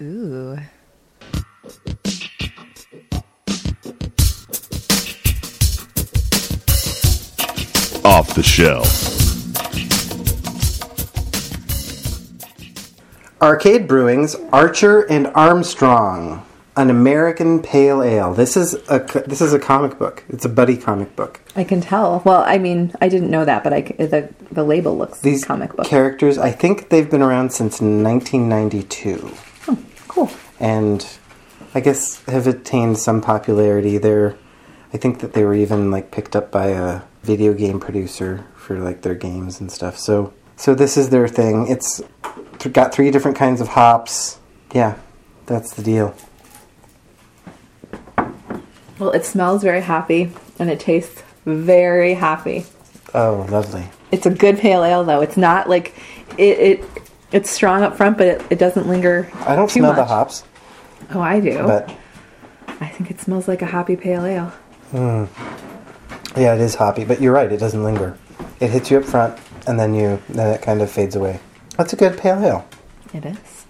Ooh. Off the shelf. Arcade Brewing's Archer and Armstrong, an American Pale Ale. This is a this is a comic book. It's a buddy comic book. I can tell. Well, I mean, I didn't know that, but I, c- the, the label looks These comic book. characters, I think they've been around since 1992, cool. and I guess have attained some popularity. They're, I think that they were even like picked up by a video game producer for like their games and stuff. So so this is their thing. It's th- got three different kinds of hops. Yeah, that's the deal. Well, it smells very hoppy and it tastes very hoppy. Oh, lovely. It's a good pale ale, though. It's not like it. it it's strong up front, but it, it doesn't linger. I don't smell the hops, Oh, I do. but I think it smells like a hoppy pale ale. Hmm. yeah, it is hoppy. But you're right; it doesn't linger. It hits you up front, and then you then it kind of fades away. That's a good pale ale. It is.